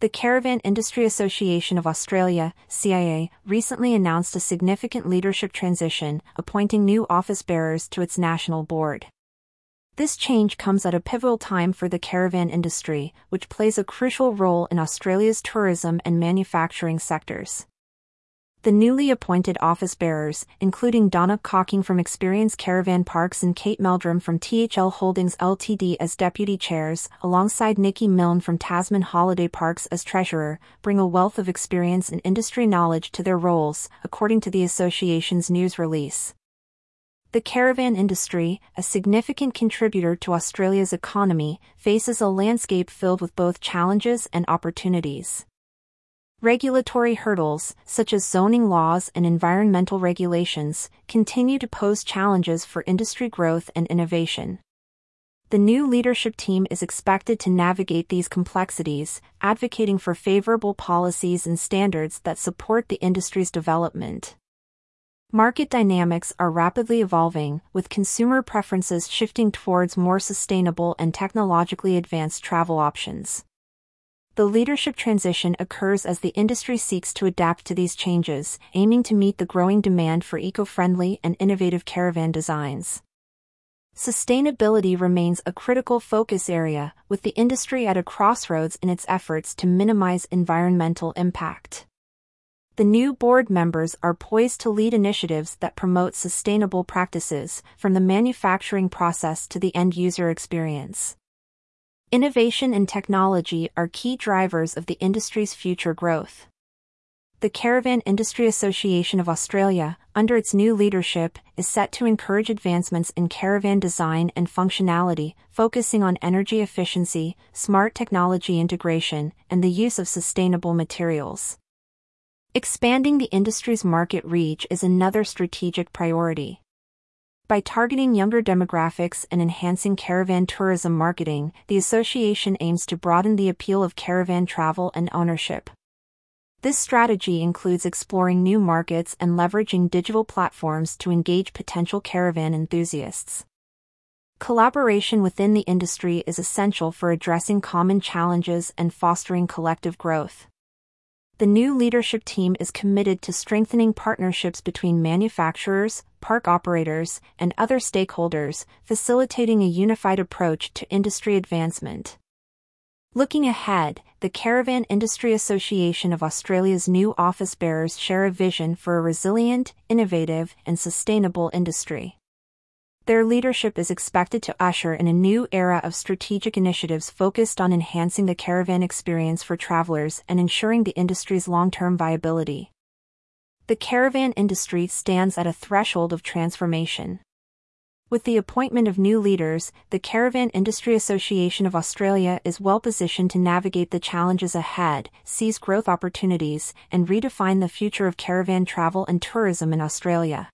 The Caravan Industry Association of Australia, CIA, recently announced a significant leadership transition, appointing new office bearers to its national board. This change comes at a pivotal time for the caravan industry, which plays a crucial role in Australia's tourism and manufacturing sectors. The newly appointed office bearers, including Donna Cocking from Experience Caravan Parks and Kate Meldrum from THL Holdings Ltd as deputy chairs, alongside Nikki Milne from Tasman Holiday Parks as treasurer, bring a wealth of experience and industry knowledge to their roles, according to the association's news release. The caravan industry, a significant contributor to Australia's economy, faces a landscape filled with both challenges and opportunities. Regulatory hurdles, such as zoning laws and environmental regulations, continue to pose challenges for industry growth and innovation. The new leadership team is expected to navigate these complexities, advocating for favorable policies and standards that support the industry's development. Market dynamics are rapidly evolving, with consumer preferences shifting towards more sustainable and technologically advanced travel options. The leadership transition occurs as the industry seeks to adapt to these changes, aiming to meet the growing demand for eco-friendly and innovative caravan designs. Sustainability remains a critical focus area, with the industry at a crossroads in its efforts to minimize environmental impact. The new board members are poised to lead initiatives that promote sustainable practices, from the manufacturing process to the end user experience. Innovation and technology are key drivers of the industry's future growth. The Caravan Industry Association of Australia, under its new leadership, is set to encourage advancements in caravan design and functionality, focusing on energy efficiency, smart technology integration, and the use of sustainable materials. Expanding the industry's market reach is another strategic priority. By targeting younger demographics and enhancing caravan tourism marketing, the association aims to broaden the appeal of caravan travel and ownership. This strategy includes exploring new markets and leveraging digital platforms to engage potential caravan enthusiasts. Collaboration within the industry is essential for addressing common challenges and fostering collective growth the new leadership team is committed to strengthening partnerships between manufacturers, park operators, and other stakeholders, facilitating a unified approach to industry advancement. Looking ahead, the Caravan Industry Association of Australia's new office bearers share a vision for a resilient, innovative, and sustainable industry. Their leadership is expected to usher in a new era of strategic initiatives focused on enhancing the caravan experience for travelers and ensuring the industry's long-term viability. The caravan industry stands at a threshold of transformation. With the appointment of new leaders, the Caravan Industry Association of Australia is well positioned to navigate the challenges ahead, seize growth opportunities, and redefine the future of caravan travel and tourism in Australia.